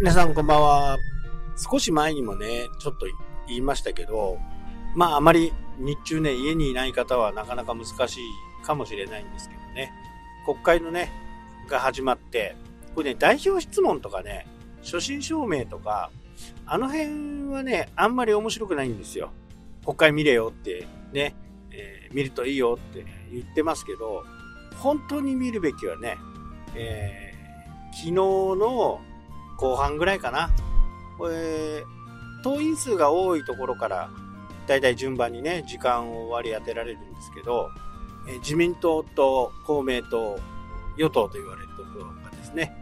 皆さんこんばんは。少し前にもね、ちょっと言いましたけど、まああまり日中ね、家にいない方はなかなか難しいかもしれないんですけどね、国会のね、が始まって、これね、代表質問とかね、所信証明とか、あの辺はね、あんまり面白くないんですよ。国会見れよってね、えー、見るといいよって言ってますけど、本当に見るべきはね、えー、昨日の後半ぐらいかな。これ、党員数が多いところから、だいたい順番にね、時間を割り当てられるんですけど、え自民党と公明党、与党と言われるところがですね、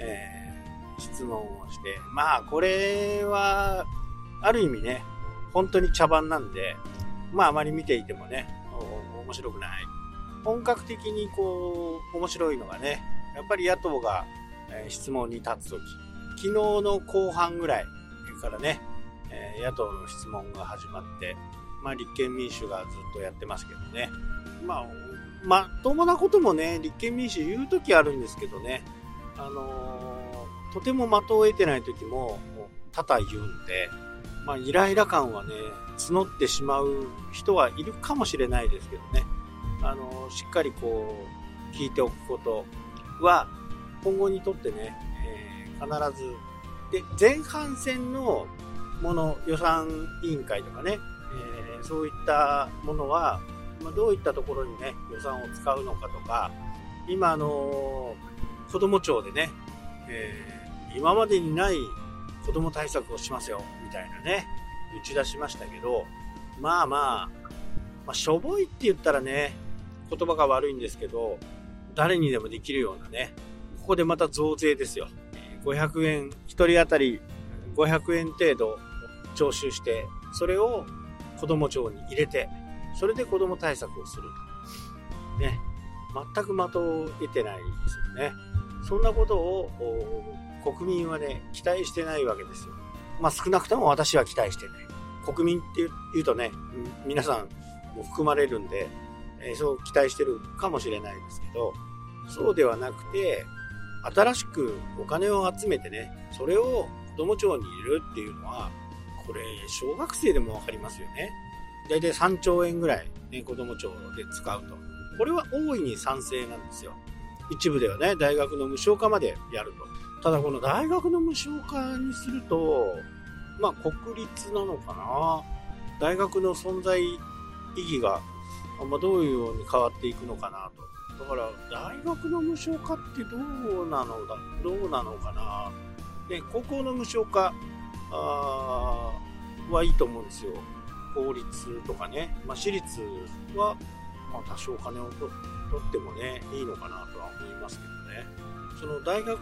えー、質問をして、まあ、これは、ある意味ね、本当に茶番なんで、まあ、あまり見ていてもね、面白くない。本格的にこう、面白いのがね、やっぱり野党が、え質問に立つとき、昨日の後半ぐらいからね、え、野党の質問が始まって、まあ、立憲民主がずっとやってますけどね。まあ、まともなこともね、立憲民主言うときあるんですけどね、あのー、とても的を得てないときも、多々言うんで、まあ、イライラ感はね、募ってしまう人はいるかもしれないですけどね、あのー、しっかりこう、聞いておくことは、今後にとってね、必ず。で、前半戦のもの、予算委員会とかね、えー、そういったものは、まあ、どういったところにね、予算を使うのかとか、今、あのー、子供庁でね、えー、今までにない子供対策をしますよ、みたいなね、打ち出しましたけど、まあまあ、まあ、しょぼいって言ったらね、言葉が悪いんですけど、誰にでもできるようなね、ここでまた増税ですよ。500円、1人当たり500円程度徴収して、それを子供庁に入れて、それで子供対策をすると。ね。全く的を得てないですよね。そんなことを国民はね、期待してないわけですよ。まあ少なくとも私は期待してない。国民って言うとね、皆さんも含まれるんで、え、そう期待してるかもしれないですけど、そうではなくて、新しくお金を集めてね、それを子供庁に入れるっていうのは、これ、小学生でもわかりますよね。だいたい3兆円ぐらい、ね、子供庁で使うと。これは大いに賛成なんですよ。一部ではね、大学の無償化までやると。ただこの大学の無償化にすると、まあ国立なのかな大学の存在意義が、まあ、どういうように変わっていくのかなと。だから大学の無償化ってどうなのだどうなのかな。で高校の無償化はいいと思うんですよ。公立とかね、まあ、私立は、まあ、多少お金を取ってもねいいのかなとは思いますけどね。その大学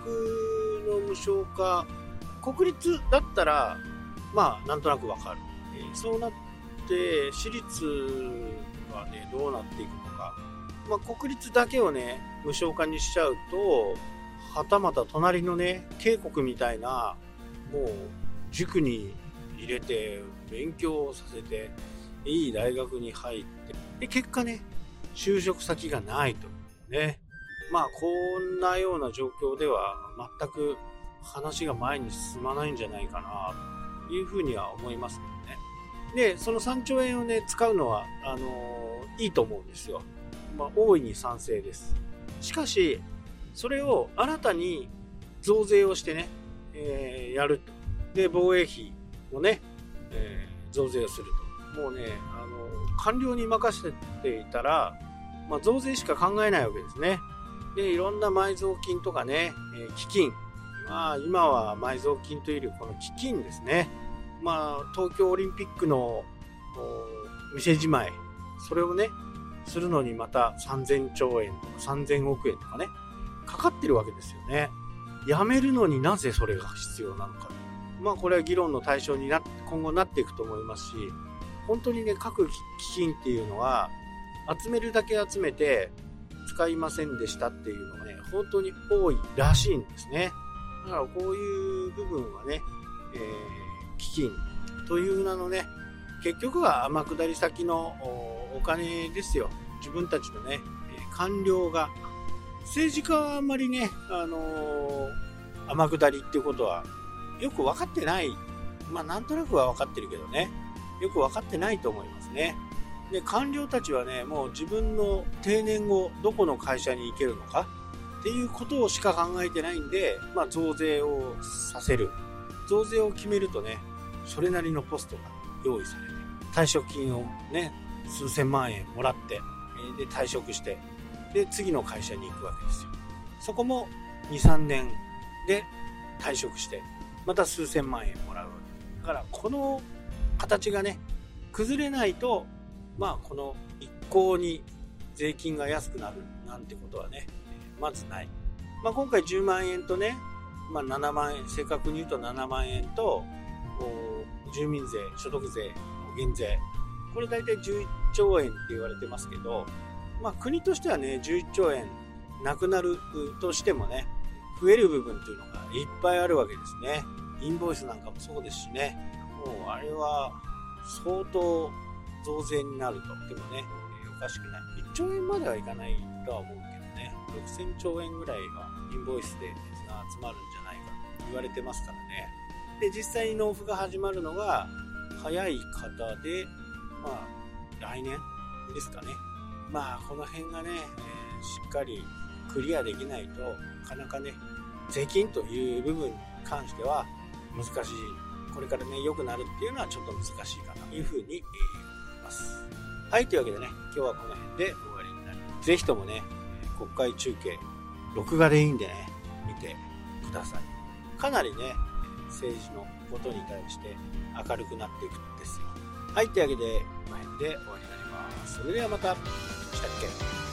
の無償化国立だったらまあなんとなくわかる、えー、そうなって私立はねどうなっていくのか。まあ、国立だけをね、無償化にしちゃうと、はたまた隣のね、渓谷みたいな、もう、塾に入れて、勉強させて、いい大学に入って、で、結果ね、就職先がないと。ね。まあ、こんなような状況では、全く話が前に進まないんじゃないかな、というふうには思いますけどね。で、その3兆円をね、使うのは、あのー、いいと思うんですよ。まあ、大いに賛成です。しかし、それを新たに増税をしてね、えー、やると。で、防衛費をね、えー、増税をすると。もうね、あの、官僚に任せていたら、まあ、増税しか考えないわけですね。で、いろんな埋蔵金とかね、えー、基金。まあ、今は埋蔵金というより、この基金ですね。まあ、東京オリンピックの店じまい。それをね、するのにまた3000兆円とか3000億円とかね、かかってるわけですよね。やめるのになぜそれが必要なのか。まあこれは議論の対象にな今後なっていくと思いますし、本当にね、各基金っていうのは、集めるだけ集めて使いませんでしたっていうのがね、本当に多いらしいんですね。だからこういう部分はね、えー、基金という名のね、結局は天下り先のお金ですよ。自分たちのね、官僚が。政治家はあんまりね、あのー、天下りっていうことはよく分かってない。まあなんとなくは分かってるけどね。よく分かってないと思いますね。で、官僚たちはね、もう自分の定年後、どこの会社に行けるのかっていうことをしか考えてないんで、まあ増税をさせる。増税を決めるとね、それなりのポストが用意されて、退職金をね、数千万円もらって、で、退職して、で、次の会社に行くわけですよ。そこも2、3年で退職して、また数千万円もらうわけ。だから、この形がね、崩れないと、まあ、この一向に税金が安くなるなんてことはね、まずない。まあ、今回10万円とね、まあ、7万円、正確に言うと7万円と、住民税、所得税減税。これ大体11兆円って言われてますけど、まあ国としてはね、11兆円なくなるとしてもね、増える部分っていうのがいっぱいあるわけですね。インボイスなんかもそうですしね。もうあれは相当増税になると。でもね、おかしくない。1兆円まではいかないとは思うけどね。6000兆円ぐらいがインボイスで水が集まるんじゃないかと言われてますからね。で、実際に納付が始まるのが早い方で、まあ、来年ですかね。まあ、この辺がね、え、しっかりクリアできないとなかなかね、税金という部分に関しては難しい。これからね、良くなるっていうのはちょっと難しいかなというふうに、思います。はい、というわけでね、今日はこの辺で終わりになります。ぜひともね、国会中継、録画でいいんでね、見てください。かなりね、政治のことに対して明るくなっていくんですよ。はい、というわけで、この辺で終わりになります。それではまた。したっけ？